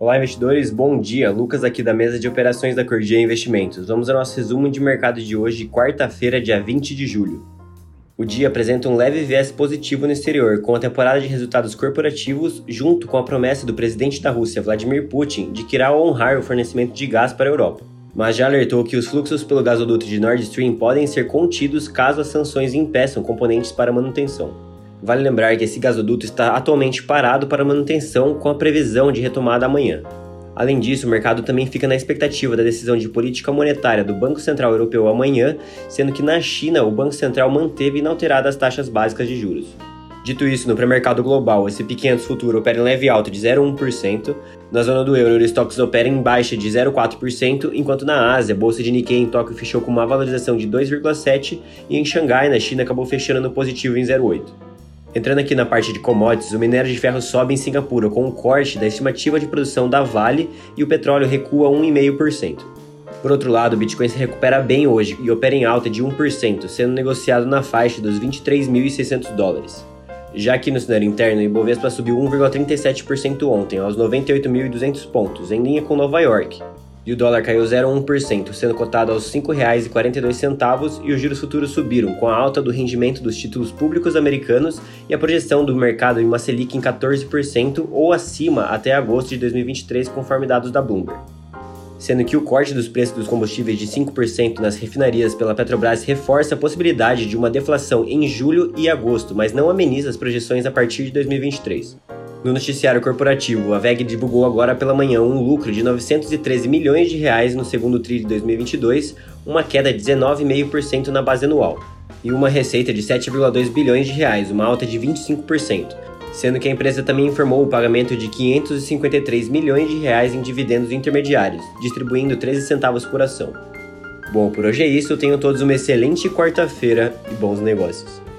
Olá, investidores, bom dia. Lucas aqui da mesa de operações da Cordia Investimentos. Vamos ao nosso resumo de mercado de hoje, quarta-feira, dia 20 de julho. O dia apresenta um leve viés positivo no exterior, com a temporada de resultados corporativos, junto com a promessa do presidente da Rússia, Vladimir Putin, de que irá honrar o fornecimento de gás para a Europa. Mas já alertou que os fluxos pelo gasoduto de Nord Stream podem ser contidos caso as sanções impeçam componentes para manutenção. Vale lembrar que esse gasoduto está atualmente parado para manutenção com a previsão de retomada amanhã. Além disso, o mercado também fica na expectativa da decisão de política monetária do Banco Central Europeu amanhã, sendo que na China o Banco Central manteve inalteradas as taxas básicas de juros. Dito isso, no pré-mercado global, S&P 500 futuro opera em leve alta de 0,1%, na zona do euro, o Eurostox opera em baixa de 0,4%, enquanto na Ásia, a bolsa de Nikkei em Tóquio fechou com uma valorização de 2,7% e em Xangai, na China, acabou fechando no positivo em 0,8%. Entrando aqui na parte de commodities, o minério de ferro sobe em Singapura com um corte da estimativa de produção da Vale e o petróleo recua 1,5%. Por outro lado, o Bitcoin se recupera bem hoje e opera em alta de 1%, sendo negociado na faixa dos 23.600 dólares. Já aqui no cenário interno, o Ibovespa subiu 1,37% ontem, aos 98.200 pontos, em linha com Nova York, e o dólar caiu 0,1%, sendo cotado aos R$ 5,42 e os juros futuros subiram com a alta do rendimento dos títulos públicos americanos e a projeção do mercado em uma Selic em 14% ou acima até agosto de 2023, conforme dados da Bloomberg. Sendo que o corte dos preços dos combustíveis de 5% nas refinarias pela Petrobras reforça a possibilidade de uma deflação em julho e agosto, mas não ameniza as projeções a partir de 2023. No noticiário corporativo, a VEG divulgou agora pela manhã um lucro de 913 milhões de reais no segundo TRI de 2022, uma queda de 19,5% na base anual, e uma receita de 7,2 bilhões de reais, uma alta de 25%, sendo que a empresa também informou o pagamento de 553 milhões de reais em dividendos intermediários, distribuindo 13 centavos por ação. Bom, por hoje é isso, tenham todos uma excelente quarta-feira e bons negócios.